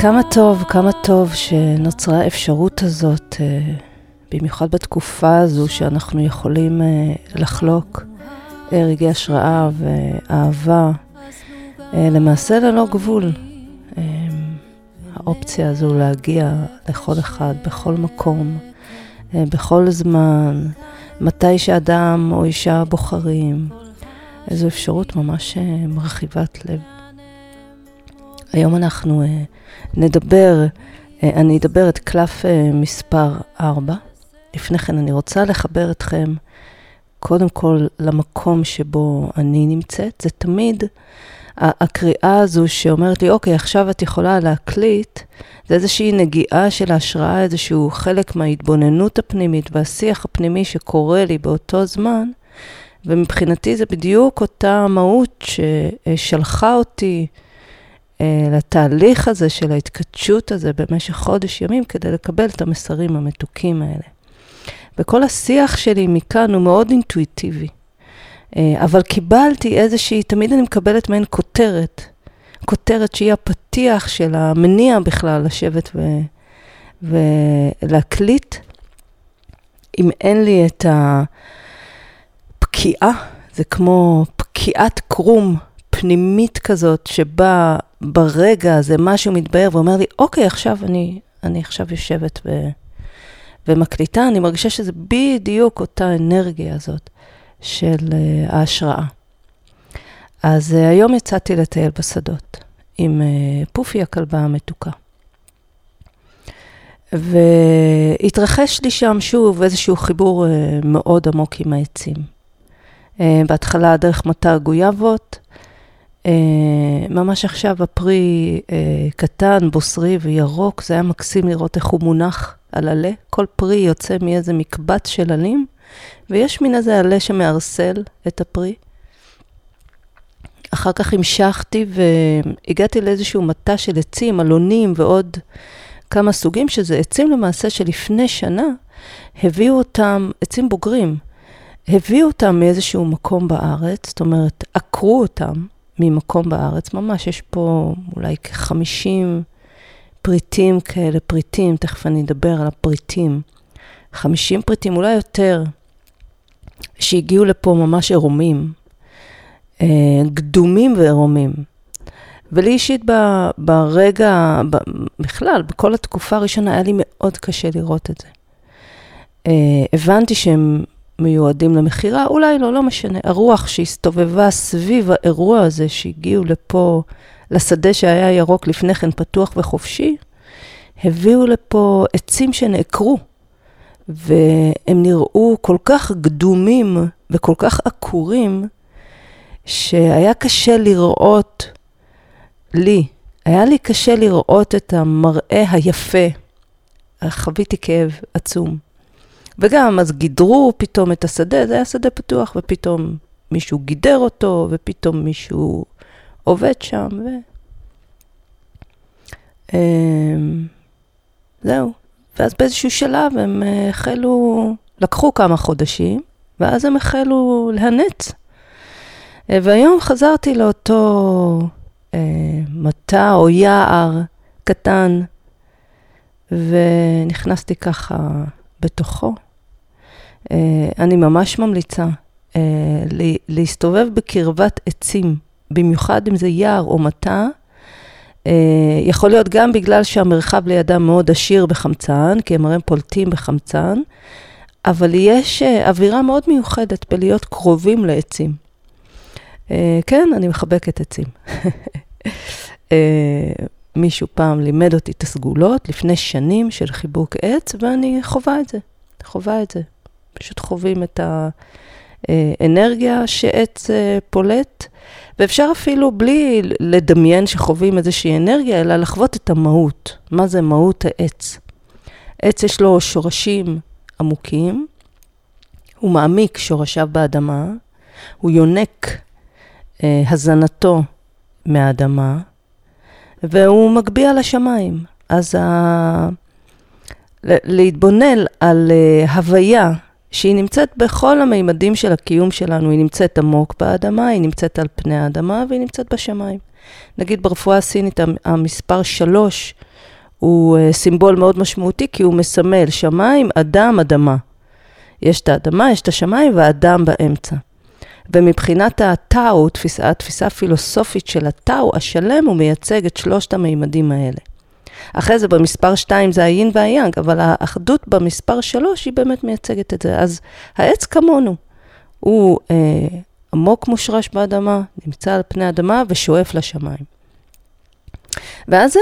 כמה טוב, כמה טוב שנוצרה האפשרות הזאת, אה, במיוחד בתקופה הזו שאנחנו יכולים אה, לחלוק אה, רגעי השראה ואהבה, למעשה ללא גבול. האופציה הזו להגיע לכל אחד, בכל מקום, בכל זמן, מתי שאדם או אישה בוחרים. איזו אפשרות ממש אה, מרחיבת לב. היום אנחנו אה, נדבר, אה, אני אדבר את קלף מספר 4. לפני כן אני רוצה לחבר אתכם קודם כל למקום שבו אני נמצאת. זה תמיד הקריאה הזו שאומרת לי, אוקיי, עכשיו את יכולה להקליט, זה איזושהי נגיעה של ההשראה, איזשהו חלק מההתבוננות הפנימית והשיח הפנימי שקורה לי באותו זמן, ומבחינתי זה בדיוק אותה מהות ששלחה אותי לתהליך הזה של ההתכתשות הזה במשך חודש ימים כדי לקבל את המסרים המתוקים האלה. וכל השיח שלי מכאן הוא מאוד אינטואיטיבי. אה, אבל קיבלתי איזושהי, תמיד אני מקבלת מעין כותרת, כותרת שהיא הפתיח של המניע בכלל לשבת ו, ולהקליט. אם אין לי את ה... פקיעה, זה כמו פקיעת קרום פנימית כזאת, שבה ברגע הזה משהו מתבהר ואומר לי, אוקיי, עכשיו אני, אני עכשיו יושבת ו, ומקליטה, אני מרגישה שזה בדיוק אותה אנרגיה הזאת של uh, ההשראה. אז uh, היום יצאתי לטייל בשדות עם uh, פופי הכלבה המתוקה. והתרחש לי שם שוב איזשהו חיבור uh, מאוד עמוק עם העצים. אה, בהתחלה דרך מטע גויאבות. אה, ממש עכשיו הפרי אה, קטן, בוסרי וירוק, זה היה מקסים לראות איך הוא מונח על עלה. כל פרי יוצא מאיזה מקבץ של עלים, ויש מין איזה עלה שמערסל את הפרי. אחר כך המשכתי והגעתי לאיזשהו מטע של עצים, אלונים ועוד כמה סוגים, שזה עצים למעשה שלפני שנה הביאו אותם, עצים בוגרים, הביאו אותם מאיזשהו מקום בארץ, זאת אומרת, עקרו אותם ממקום בארץ, ממש יש פה אולי כ-50 פריטים כאלה, פריטים, תכף אני אדבר על הפריטים. 50 פריטים, אולי יותר, שהגיעו לפה ממש עירומים, אה, ועירומים. ולי אישית ברגע, בכלל, בכל התקופה הראשונה, היה לי מאוד קשה לראות את זה. אה, הבנתי שהם מיועדים למכירה, אולי לא, לא משנה. הרוח שהסתובבה סביב האירוע הזה, שהגיעו לפה, לשדה שהיה ירוק לפני כן, פתוח וחופשי, הביאו לפה עצים שנעקרו, והם נראו כל כך קדומים וכל כך עקורים, שהיה קשה לראות, לי, היה לי קשה לראות את המראה היפה. חוויתי כאב עצום. וגם, אז גידרו פתאום את השדה, זה היה שדה פתוח, ופתאום מישהו גידר אותו, ופתאום מישהו עובד שם, ו... אמ, זהו. ואז באיזשהו שלב הם אה, החלו, לקחו כמה חודשים, ואז הם החלו להנץ. אה, והיום חזרתי לאותו אה, מטע או יער קטן, ונכנסתי ככה בתוכו. Uh, אני ממש ממליצה uh, להסתובב בקרבת עצים, במיוחד אם זה יער או מטע. Uh, יכול להיות גם בגלל שהמרחב לידם מאוד עשיר בחמצן, כי הם הרי פולטים בחמצן, אבל יש אווירה מאוד מיוחדת בלהיות קרובים לעצים. כן, אני מחבקת עצים. מישהו פעם לימד אותי את הסגולות לפני שנים של חיבוק עץ, ואני חווה את זה, חווה את זה. פשוט חווים את האנרגיה שעץ אה, פולט, ואפשר אפילו בלי לדמיין שחווים איזושהי אנרגיה, אלא לחוות את המהות. מה זה מהות העץ? עץ יש לו שורשים עמוקים, הוא מעמיק שורשיו באדמה, הוא יונק אה, הזנתו מהאדמה, והוא מגביה לשמיים. אז ה... להתבונן על uh, הוויה שהיא נמצאת בכל המימדים של הקיום שלנו, היא נמצאת עמוק באדמה, היא נמצאת על פני האדמה והיא נמצאת בשמיים. נגיד ברפואה הסינית המספר שלוש הוא אה, סימבול מאוד משמעותי כי הוא מסמל שמיים, אדם, אדמה. יש את האדמה, יש את השמיים והאדם באמצע. ומבחינת הטאו, התפיסה, התפיסה הפילוסופית של הטאו, השלם הוא מייצג את שלושת המימדים האלה. אחרי זה במספר 2 זה היין והיאנג, אבל האחדות במספר 3 היא באמת מייצגת את זה. אז העץ כמונו, הוא אה, עמוק מושרש באדמה, נמצא על פני האדמה ושואף לשמיים. ואז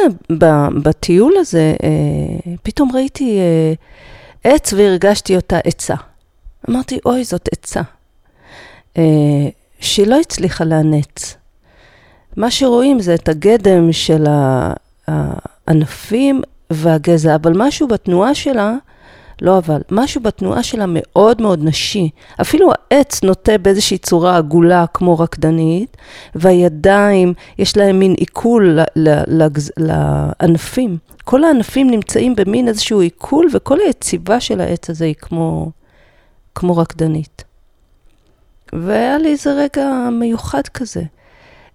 בטיול הזה, אה, פתאום ראיתי אה, עץ והרגשתי אותה עצה. אמרתי, אוי, זאת עצה. אה, שהיא לא הצליחה לאנץ. מה שרואים זה את הגדם של הענפים והגזע, אבל משהו בתנועה שלה, לא אבל, משהו בתנועה שלה מאוד מאוד נשי. אפילו העץ נוטה באיזושהי צורה עגולה כמו רקדנית, והידיים, יש להם מין עיכול לענפים. כל הענפים נמצאים במין איזשהו עיכול, וכל היציבה של העץ הזה היא כמו, כמו רקדנית. והיה לי איזה רגע מיוחד כזה.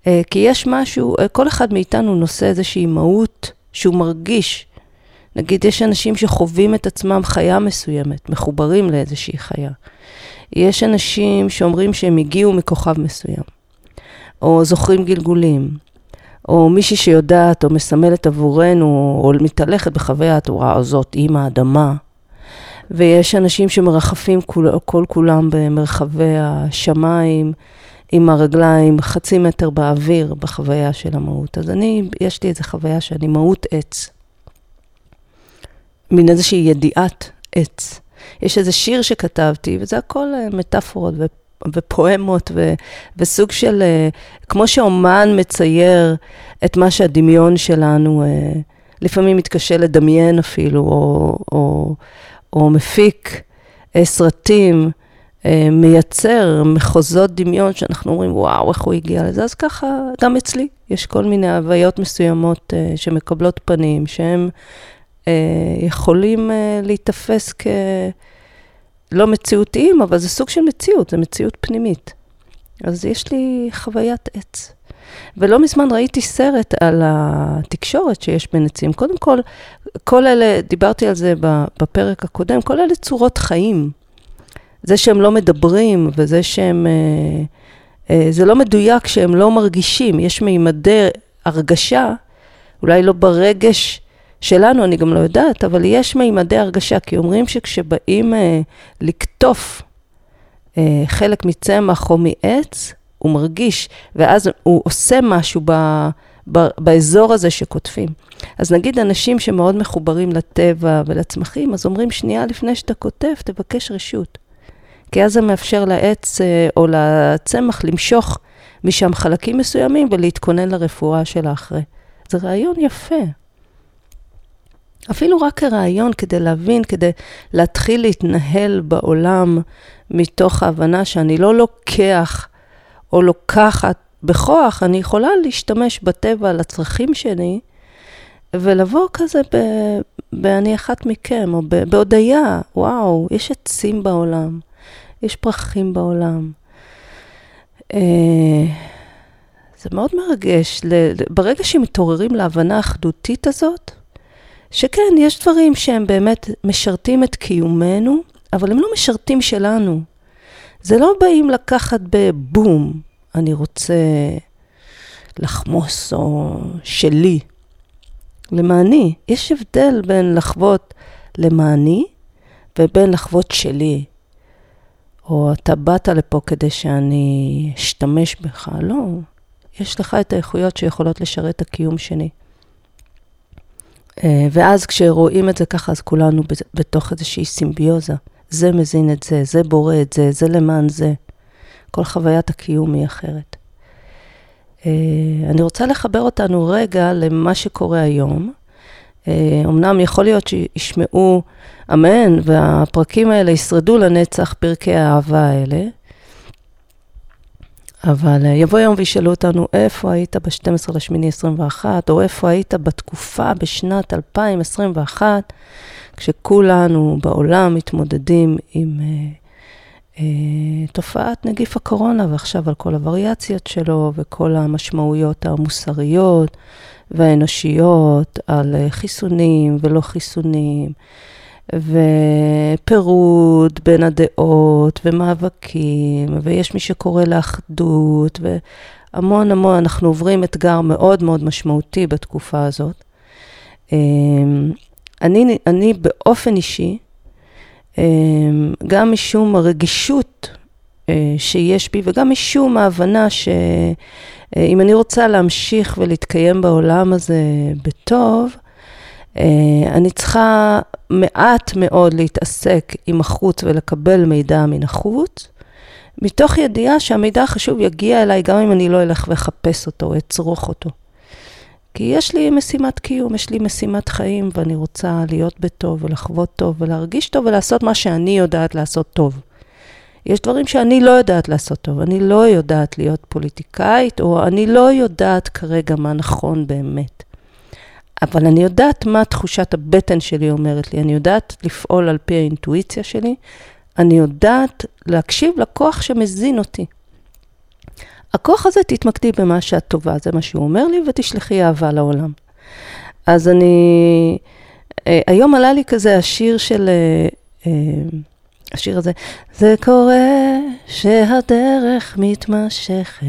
אה, כי יש משהו, אה, כל אחד מאיתנו נושא איזושהי מהות שהוא מרגיש. נגיד, יש אנשים שחווים את עצמם חיה מסוימת, מחוברים לאיזושהי חיה. יש אנשים שאומרים שהם הגיעו מכוכב מסוים, או זוכרים גלגולים, או מישהי שיודעת או מסמלת עבורנו, או מתהלכת בחוויית, וואו, זאת אימא האדמה, ויש אנשים שמרחפים כול, כל כולם במרחבי השמיים, עם הרגליים חצי מטר באוויר בחוויה של המהות. אז אני, יש לי איזו חוויה שאני מהות עץ. מין איזושהי ידיעת עץ. יש איזה שיר שכתבתי, וזה הכל אה, מטאפורות. ופואמות ו... וסוג של, אה, כמו שאומן מצייר את מה שהדמיון שלנו אה, לפעמים מתקשה לדמיין אפילו, או, או, או מפיק סרטים, מייצר מחוזות דמיון שאנחנו אומרים, וואו, איך הוא הגיע לזה, אז ככה, גם אצלי, יש כל מיני הוויות מסוימות אה, שמקבלות פנים, שהם יכולים להיתפס כלא מציאותיים, אבל זה סוג של מציאות, זה מציאות פנימית. אז יש לי חוויית עץ. ולא מזמן ראיתי סרט על התקשורת שיש בין עצים. קודם כל, כל אלה, דיברתי על זה בפרק הקודם, כל אלה צורות חיים. זה שהם לא מדברים וזה שהם... אה, אה, זה לא מדויק שהם לא מרגישים, יש מימדי הרגשה, אולי לא ברגש שלנו, אני גם לא יודעת, אבל יש מימדי הרגשה, כי אומרים שכשבאים אה, לקטוף חלק מצמח או מעץ, הוא מרגיש, ואז הוא עושה משהו ב, ב, באזור הזה שקוטפים. אז נגיד אנשים שמאוד מחוברים לטבע ולצמחים, אז אומרים, שנייה לפני שאתה קוטף, תבקש רשות. כי אז זה מאפשר לעץ אה, או לצמח למשוך משם חלקים מסוימים ולהתכונן לרפואה של האחרי. זה רעיון יפה. אפילו רק כרעיון כדי להבין, כדי להתחיל להתנהל בעולם מתוך ההבנה שאני לא לוקח או לוקחת בכוח, אני יכולה להשתמש בטבע לצרכים שלי, ולבוא כזה ב, ב"אני אחת מכם", או בהודיה, וואו, יש עצים בעולם, יש פרחים בעולם. אה, זה מאוד מרגש. ברגע שמתעוררים להבנה האחדותית הזאת, שכן, יש דברים שהם באמת משרתים את קיומנו, אבל הם לא משרתים שלנו. זה לא באים לקחת בבום, אני רוצה לחמוס או שלי. למעני, יש הבדל בין לחוות למעני ובין לחוות שלי. או אתה באת לפה כדי שאני אשתמש בך. לא, יש לך את האיכויות שיכולות לשרת את הקיום שלי. אה, ואז כשרואים את זה ככה, אז כולנו בתוך איזושהי סימביוזה. זה מזין את זה, זה בורא את זה, זה למען זה. כל חוויית הקיום היא אחרת. אה, אני רוצה לחבר אותנו רגע למה שקורה היום. אמנם יכול להיות שישמעו אמן, והפרקים האלה ישרדו לנצח פרקי האהבה האלה, אבל אה, יבוא יום וישאלו אותנו, איפה היית ב-12 לשמיני 21, או איפה היית בתקופה בשנת 2021, כשכולנו בעולם מתמודדים עם uh, תופעת נגיף הקורונה, ועכשיו על כל הווריאציות שלו וכל המשמעויות המוסריות והאנושיות על חיסונים ולא חיסונים. ופירוד בין הדעות, ומאבקים, ויש מי שקורא לאחדות, והמון המון, אנחנו עוברים אתגר מאוד מאוד משמעותי בתקופה הזאת. אמ, אני, אני באופן אישי, אמ, גם משום הרגישות אה, שיש בי, וגם משום ההבנה שאם אני רוצה להמשיך ולהתקיים בעולם הזה בטוב, אה, אני צריכה מעט מאוד להתעסק עם החוץ ולקבל מידע מן החוץ, מתוך ידיעה שהמידע החשוב יגיע אליי גם אם אני לא אלך ואחפש אותו, אצרוך אותו. כי יש לי משימת קיום, יש לי משימת חיים, ואני רוצה להיות בטוב ולחוות טוב ולהרגיש טוב ולעשות מה שאני יודעת לעשות טוב. יש דברים שאני לא יודעת לעשות טוב, אני לא יודעת להיות פוליטיקאית, או אני לא יודעת כרגע מה נכון באמת. אבל אני יודעת מה תחושת הבטן שלי אומרת לי, אני יודעת לפעול על פי האינטואיציה שלי, אני יודעת להקשיב לכוח שמזין אותי. הכוח הזה, תתמקדי במה שאת טובה, זה מה שהוא אומר לי, ותשלחי אהבה לעולם. אז אני, אה, היום עלה לי כזה השיר של, אה, אה, השיר הזה, זה קורה שהדרך מתמשכת,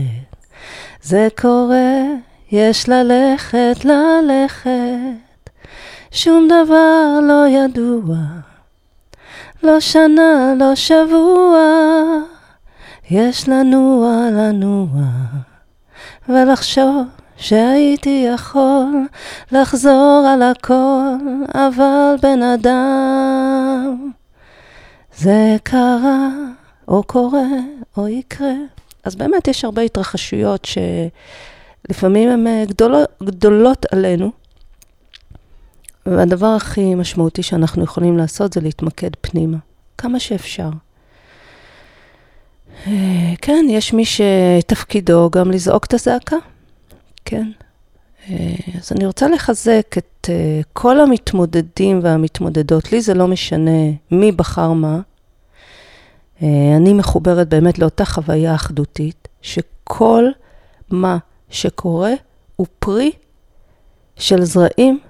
זה קורה יש ללכת, ללכת, שום דבר לא ידוע, לא שנה, לא שבוע, יש לנוע, לנוע, ולחשוב שהייתי יכול לחזור על הכל, אבל בן אדם, זה קרה, או קורה, או יקרה. אז באמת יש הרבה התרחשויות ש... לפעמים הן אה, גדולות, גדולות עלינו, והדבר הכי משמעותי שאנחנו יכולים לעשות זה להתמקד פנימה, כמה שאפשר. אה, כן, יש מי שתפקידו גם לזעוק את הזעקה, כן. אה, אז אני רוצה לחזק את כל המתמודדים והמתמודדות. לי זה לא משנה מי בחר מה. אני מחוברת באמת לאותה חוויה אחדותית, שכל מה שקורה הוא פרי של זרעים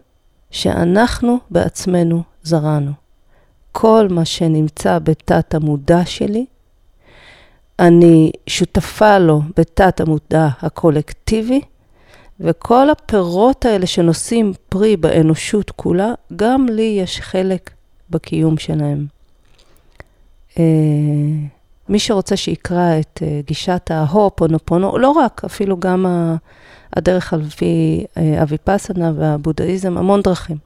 שאנחנו בעצמנו זרענו. כל מה שנמצא בתת המודע שלי, אני שותפה לו בתת המודע הקולקטיבי, וכל הפירות האלה שנושאים פרי באנושות כולה, גם לי יש חלק בקיום שלהם. אה, מי שרוצה שיקרא את uh, גישת ההופונופונו, לא רק, אפילו גם הדרך על פי אביפסנה והבודהיזם, המון דרכים.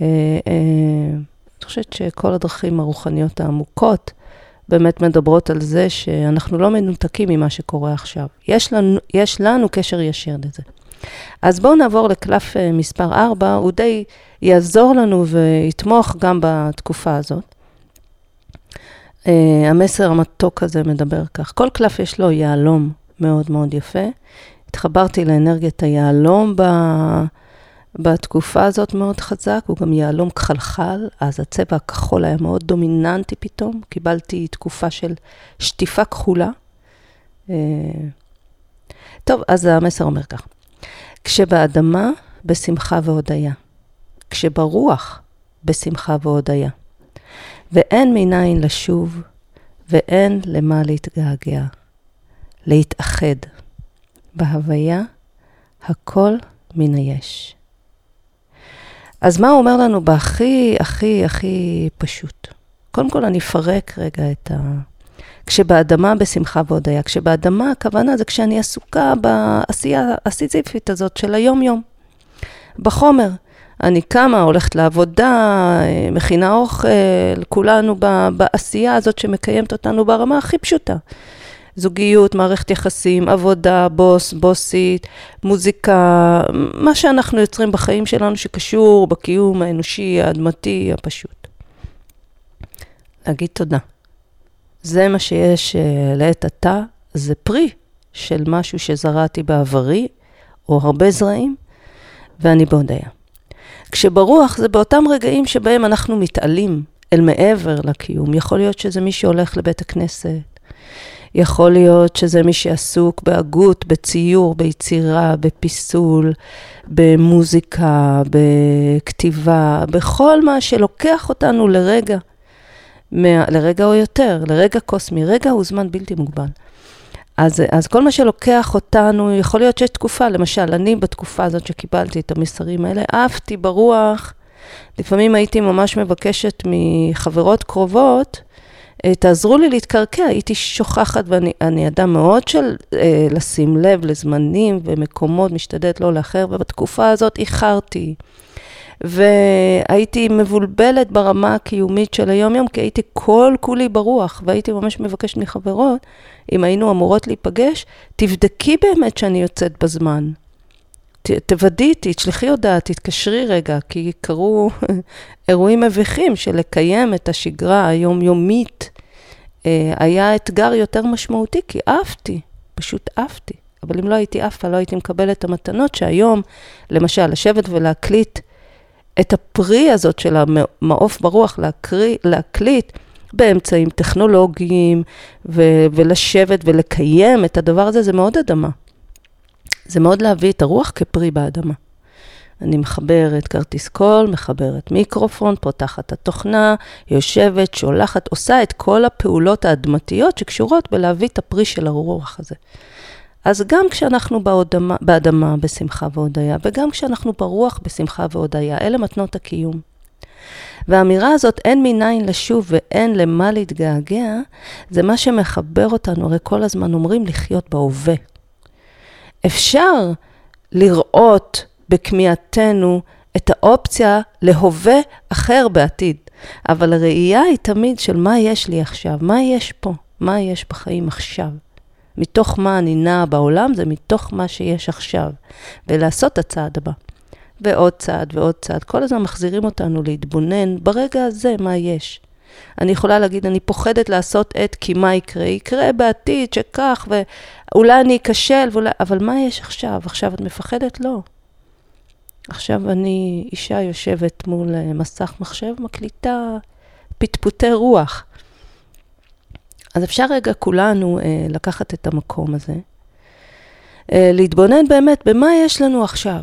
אני חושבת שכל הדרכים הרוחניות העמוקות באמת מדברות על זה שאנחנו לא מנותקים ממה שקורה עכשיו. יש לנו, יש לנו קשר ישיר לזה. אז בואו נעבור לקלף מספר 4, הוא די יעזור לנו ויתמוך גם בתקופה הזאת. Uh, המסר המתוק הזה מדבר כך. כל קלף יש לו יהלום מאוד מאוד יפה. התחברתי לאנרגיית היהלום ב... בתקופה הזאת מאוד חזק, הוא גם יהלום כחלחל, אז הצבע הכחול היה מאוד דומיננטי פתאום. קיבלתי תקופה של שטיפה כחולה. Uh, טוב, אז המסר אומר כך: כשבאדמה, בשמחה והודיה. כשברוח, בשמחה והודיה. ואין מניין לשוב, ואין למה להתגעגע. להתאחד. בהוויה, הכל מן היש. אז מה הוא אומר לנו בהכי, הכי, הכי פשוט? קודם כל, אני אפרק רגע את ה... כשבאדמה בשמחה והודיה. כשבאדמה, הכוונה זה כשאני עסוקה בעשייה הסיזיפית הזאת של היום-יום. בחומר. אני קמה, הולכת לעבודה, מכינה אוכל, כולנו בעשייה הזאת שמקיימת אותנו ברמה הכי פשוטה. זוגיות, מערכת יחסים, עבודה, בוס, בוסית, מוזיקה, מה שאנחנו יוצרים בחיים שלנו שקשור בקיום האנושי, האדמתי, הפשוט. להגיד תודה. זה מה שיש אה, לעת עתה, זה פרי של משהו שזרעתי בעברי, או הרבה זרעים, ואני בהודיה. כשברוח זה באותם רגעים שבהם אנחנו מתעלים אל מעבר לקיום. יכול להיות שזה מי שהולך לבית הכנסת, יכול להיות שזה מי שעסוק בהגות, בציור, ביצירה, בפיסול, במוזיקה, בכתיבה, בכל מה שלוקח אותנו לרגע, מה, לרגע או יותר, לרגע קוסמי. רגע הוא זמן בלתי מוגבל. אז, אז כל מה שלוקח אותנו, יכול להיות שיש תקופה, למשל, אני בתקופה הזאת שקיבלתי את המסרים האלה, עפתי ברוח, לפעמים הייתי ממש מבקשת מחברות קרובות, אה, תעזרו לי להתקרקע, הייתי שוכחת ואני אדם מאוד של אה, לשים לב לזמנים ומקומות, משתדלת לא לאחר, ובתקופה הזאת איחרתי. והייתי מבולבלת ברמה הקיומית של היום-יום, כי הייתי כל כולי ברוח, והייתי ממש מבקשת מחברות, אם היינו אמורות להיפגש, תבדקי באמת שאני יוצאת בזמן. ת, תוודאי, תשלחי הודעה, תתקשרי רגע, כי קרו אירועים מביכים של לקיים את השגרה היומיומית. אה, היה אתגר יותר משמעותי, כי עפתי, פשוט עפתי. אבל אם לא הייתי עפה, לא הייתי מקבלת את המתנות שהיום, למשל, לשבת ולהקליט את הפרי הזאת של המעוף ברוח, להקריא, להקליט באמצעים טכנולוגיים, ו- ולשבת ולקיים את הדבר הזה, זה מאוד אדמה. זה מאוד להביא את הרוח כפרי באדמה. אני מחברת כרטיס קול, מחברת מיקרופון, פותחת את התוכנה, יושבת, שולחת, עושה את כל הפעולות האדמתיות שקשורות בלהביא את הפרי של הרוח הזה. אז גם כשאנחנו באדמה, באדמה בשמחה והודיה, וגם כשאנחנו ברוח בשמחה והודיה, אלה מתנות הקיום. והאמירה הזאת, אין מניין לשוב ואין למה להתגעגע, זה מה שמחבר אותנו, הרי כל הזמן אומרים לחיות בהווה. אפשר לראות בכמיהתנו את האופציה להווה אחר בעתיד, אבל הראייה היא תמיד של מה יש לי עכשיו, מה יש פה, מה יש בחיים עכשיו. מתוך מה אני נעה בעולם, זה מתוך מה שיש עכשיו, ולעשות את הצעד הבא. ועוד צעד ועוד צעד. כל הזמן מחזירים אותנו להתבונן ברגע הזה מה יש. אני יכולה להגיד, אני פוחדת לעשות את כי מה יקרה? יקרה בעתיד שכך, ואולי אני אכשל, ואולי... אבל מה יש עכשיו? עכשיו את מפחדת? לא. עכשיו אני אישה יושבת מול מסך מחשב, מקליטה פטפוטי רוח. אז אפשר רגע כולנו אה, לקחת את המקום הזה, אה, להתבונן באמת במה יש לנו עכשיו,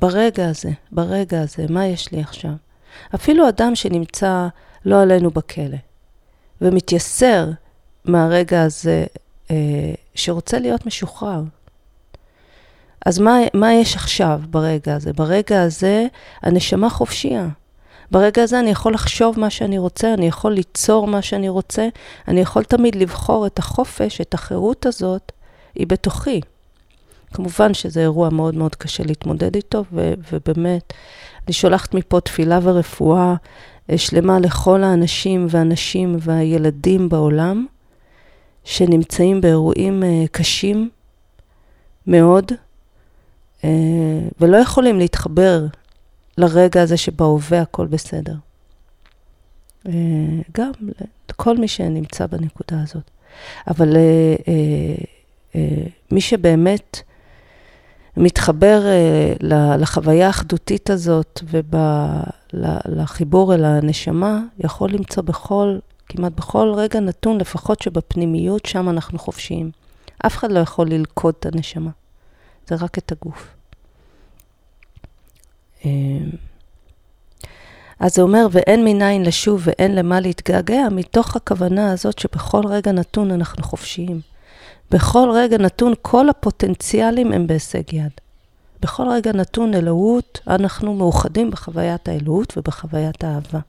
ברגע הזה, ברגע הזה, מה יש לי עכשיו. אפילו אדם שנמצא לא עלינו בכלא, ומתייסר מהרגע הזה, אה, שרוצה להיות משוחרר. אז מה, מה יש עכשיו ברגע הזה? ברגע הזה הנשמה חופשייה. ברגע הזה אני יכול לחשוב מה שאני רוצה, אני יכול ליצור מה שאני רוצה, אני יכול תמיד לבחור את החופש, את החירות הזאת, היא בתוכי. כמובן שזה אירוע מאוד מאוד קשה להתמודד איתו, ו- ובאמת, אני שולחת מפה תפילה ורפואה אה, שלמה לכל האנשים והנשים והילדים בעולם, שנמצאים באירועים אה, קשים מאוד, אה, ולא יכולים להתחבר לרגע הזה שבהווה הכל בסדר. אה, גם לכל מי שנמצא בנקודה הזאת. אבל אה, אה, מי שבאמת מתחבר לחוויה האחדותית הזאת ולחיבור אל הנשמה, יכול למצוא בכל, כמעט בכל רגע נתון, לפחות שבפנימיות, שם אנחנו חופשיים. אף אחד לא יכול ללכוד את הנשמה, זה רק את הגוף. אז זה אומר, ואין מניין לשוב ואין למה להתגעגע, מתוך הכוונה הזאת שבכל רגע נתון אנחנו חופשיים. בכל רגע נתון כל הפוטנציאלים הם בהישג יד. בכל רגע נתון אלוהות, אנחנו מאוחדים בחוויית האלוהות ובחוויית האהבה.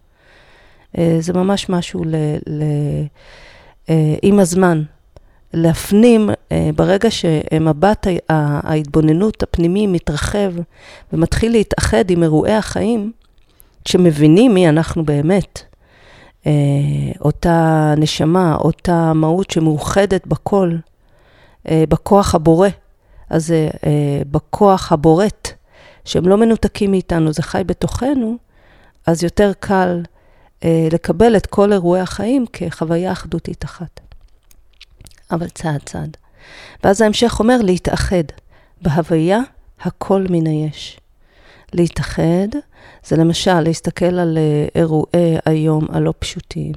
אה, זה ממש משהו ל, ל, אה, עם הזמן, להפנים אה, ברגע שמבט ההתבוננות הפנימי מתרחב ומתחיל להתאחד עם אירועי החיים, שמבינים מי אנחנו באמת. אה, אותה נשמה, אותה מהות שמאוחדת בכל, אה, בכוח הבורא. אז בכוח הבורט, שהם לא מנותקים מאיתנו, זה חי בתוכנו, אז יותר קל לקבל את כל אירועי החיים כחוויה אחדותית אחת. אבל צעד צעד. ואז ההמשך אומר להתאחד, בהוויה הכל מן היש. להתאחד, זה למשל להסתכל על אה, אירועי היום הלא פשוטים.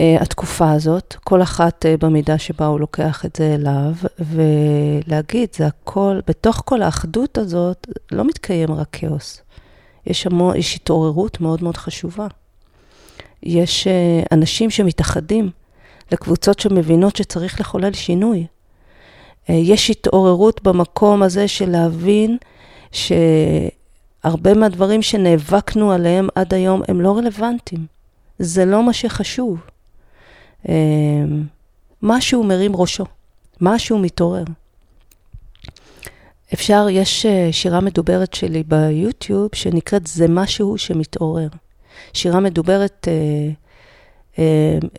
אה, התקופה הזאת, כל אחת אה, במידה שבה הוא לוקח את זה אליו, ולהגיד, זה הכל, בתוך כל האחדות הזאת, לא מתקיים רק כאוס. יש, המו, יש התעוררות מאוד מאוד חשובה. יש אנשים שמתאחדים לקבוצות שמבינות שצריך לחולל שינוי. יש התעוררות במקום הזה של להבין שהרבה מהדברים שנאבקנו עליהם עד היום הם לא רלוונטיים. זה לא מה שחשוב. אמ, משהו מרים ראשו, משהו מתעורר. אפשר, יש אה, שירה מדוברת שלי ביוטיוב שנקראת זה משהו שמתעורר. שירה מדוברת אה, אה,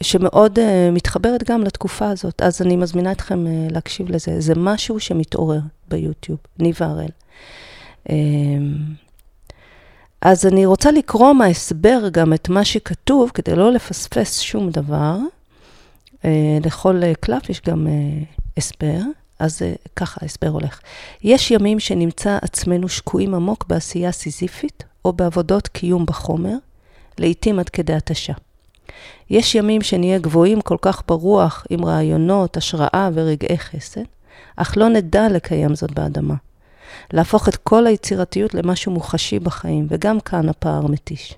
שמאוד מתחברת גם לתקופה הזאת, אז אני מזמינה אתכם להקשיב לזה. זה משהו שמתעורר ביוטיוב, ניבה הראל. אז אני רוצה לקרוא מההסבר גם את מה שכתוב, כדי לא לפספס שום דבר. אה, לכל קלף יש גם אה, הסבר, אז אה, ככה ההסבר הולך. יש ימים שנמצא עצמנו שקועים עמוק בעשייה סיזיפית, או בעבודות קיום בחומר, לעתים עד כדי התשה. יש ימים שנהיה גבוהים כל כך ברוח עם רעיונות, השראה ורגעי חסד, אך לא נדע לקיים זאת באדמה. להפוך את כל היצירתיות למשהו מוחשי בחיים, וגם כאן הפער מתיש.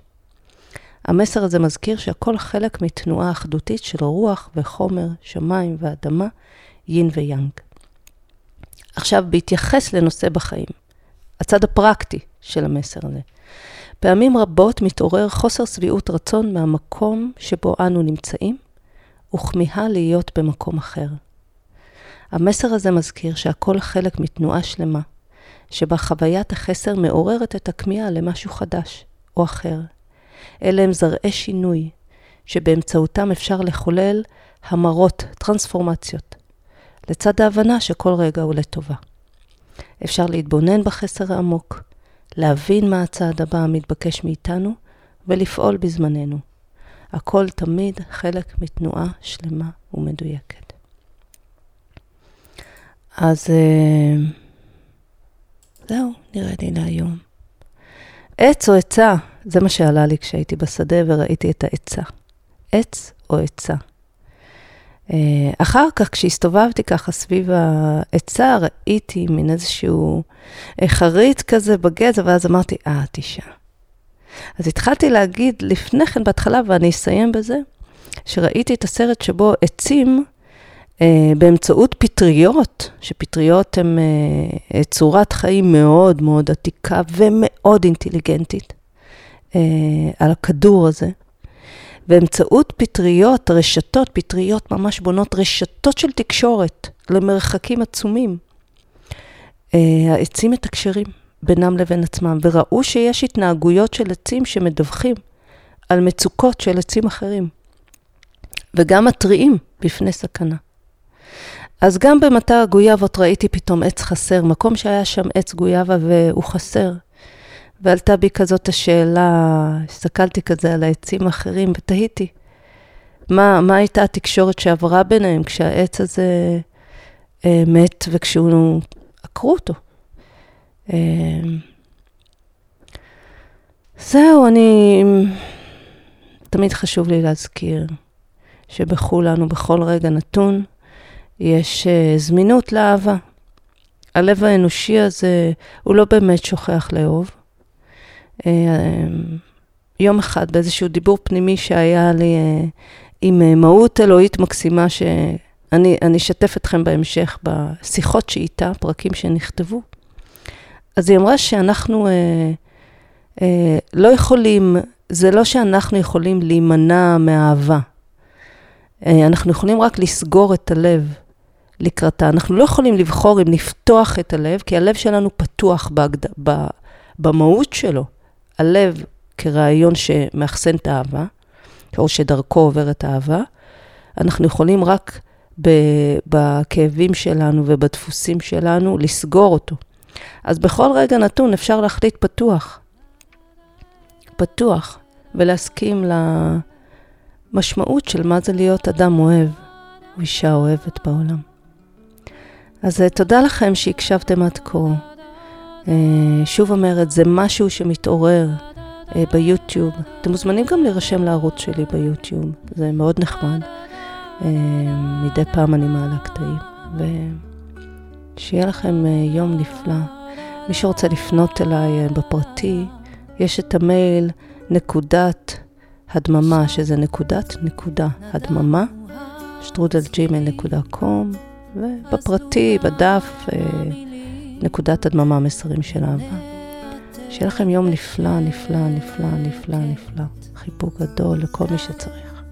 המסר הזה מזכיר שהכל חלק מתנועה אחדותית של רוח וחומר, שמיים ואדמה, יין ויאנג. עכשיו, בהתייחס לנושא בחיים, הצד הפרקטי של המסר הזה. פעמים רבות מתעורר חוסר שביעות רצון מהמקום שבו אנו נמצאים, וכמיהה להיות במקום אחר. המסר הזה מזכיר שהכל חלק מתנועה שלמה, שבה חוויית החסר מעוררת את הכמיהה למשהו חדש או אחר. אלה הם זרעי שינוי, שבאמצעותם אפשר לחולל המרות, טרנספורמציות, לצד ההבנה שכל רגע הוא לטובה. אפשר להתבונן בחסר העמוק, להבין מה הצעד הבא המתבקש מאיתנו, ולפעול בזמננו. הכל תמיד חלק מתנועה שלמה ומדויקת. אז... Uh... זהו, נראה לי להיום. עץ או עצה, זה מה שעלה לי כשהייתי בשדה וראיתי את העצה. עץ או עצה. אה, אחר כך, כשהסתובבתי ככה סביב העצה, ראיתי מין איזשהו אה, חריץ כזה בגזע, ואז אמרתי, אה, את אישה. אז התחלתי להגיד לפני כן, בהתחלה, ואני אסיים בזה, שראיתי את הסרט שבו עצים Uh, באמצעות פטריות, שפטריות הן uh, צורת חיים מאוד מאוד עתיקה ומאוד אינטליגנטית uh, על הכדור הזה. באמצעות פטריות, רשתות, פטריות ממש בונות רשתות של תקשורת למרחקים עצומים. Uh, העצים מתקשרים בינם לבין עצמם, וראו שיש התנהגויות של עצים שמדווחים על מצוקות של עצים אחרים, וגם מתריעים בפני סכנה. אז גם במטע הגויאבות ראיתי פתאום עץ חסר, מקום שהיה שם עץ גויאבה והוא חסר. ועלתה בי כזאת השאלה, הסתכלתי כזה על העצים האחרים ותהיתי, מה, מה הייתה התקשורת שעברה ביניהם כשהעץ הזה אה, מת וכשהוא, עקרו אותו. אה, זהו, אני... תמיד חשוב לי להזכיר שבכולנו, בכל רגע נתון, יש uh, זמינות לאהבה. הלב האנושי הזה, הוא לא באמת שוכח לאהוב. Uh, יום אחד, באיזשהו דיבור פנימי שהיה לי uh, עם uh, מהות אלוהית מקסימה, שאני אשתף אתכם בהמשך בשיחות שאיתה, פרקים שנכתבו. אז היא אמרה שאנחנו uh, uh, לא יכולים, זה לא שאנחנו יכולים להימנע מאהבה. Uh, אנחנו יכולים רק לסגור את הלב. לקראתה. אנחנו לא יכולים לבחור אם לפתוח את הלב, כי הלב שלנו פתוח בהגד... במהות שלו. הלב כרעיון שמאחסן את האהבה, או שדרכו עוברת האהבה. אנחנו יכולים רק. בכאבים שלנו ובדפוסים שלנו לסגור אותו. אז בכל רגע נתון אפשר להחליט פתוח. פתוח, ולהסכים למשמעות של מה זה להיות אדם אוהב, או אישה אוהבת בעולם. אז אה, תודה לכם שהקשבתם עד כה. שוב אומרת, זה משהו שמתעורר ביוטיוב. אתם מוזמנים גם להירשם לערוץ שלי ביוטיוב, זה מאוד נחמד. מדי פעם אני מעלה קטעים. ושיהיה לכם יום נפלא. מי שרוצה לפנות אליי בפרטי, יש את המייל נקודת הדממה, שזה נקודת נקודה הדממה, שטרודלג'ימל.קום, ובפרטי, בדף, אה, נקודת הדממה, מסרים של אהבה. שיהיה לכם יום נפלא, נפלא, נפלא, נפלא, נפלא. חיבוק גדול לכל מי שצריך.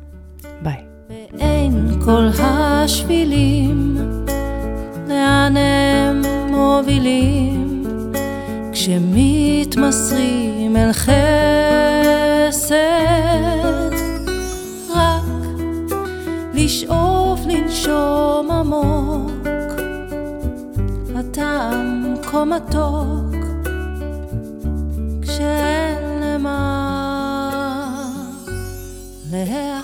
ביי. ואין כל השבילים, לאן הם מובילים, כשמתמסרים אל חסד. לשאוף לנשום עמוק, טעם כה מתוק כשאין למה להיאחז.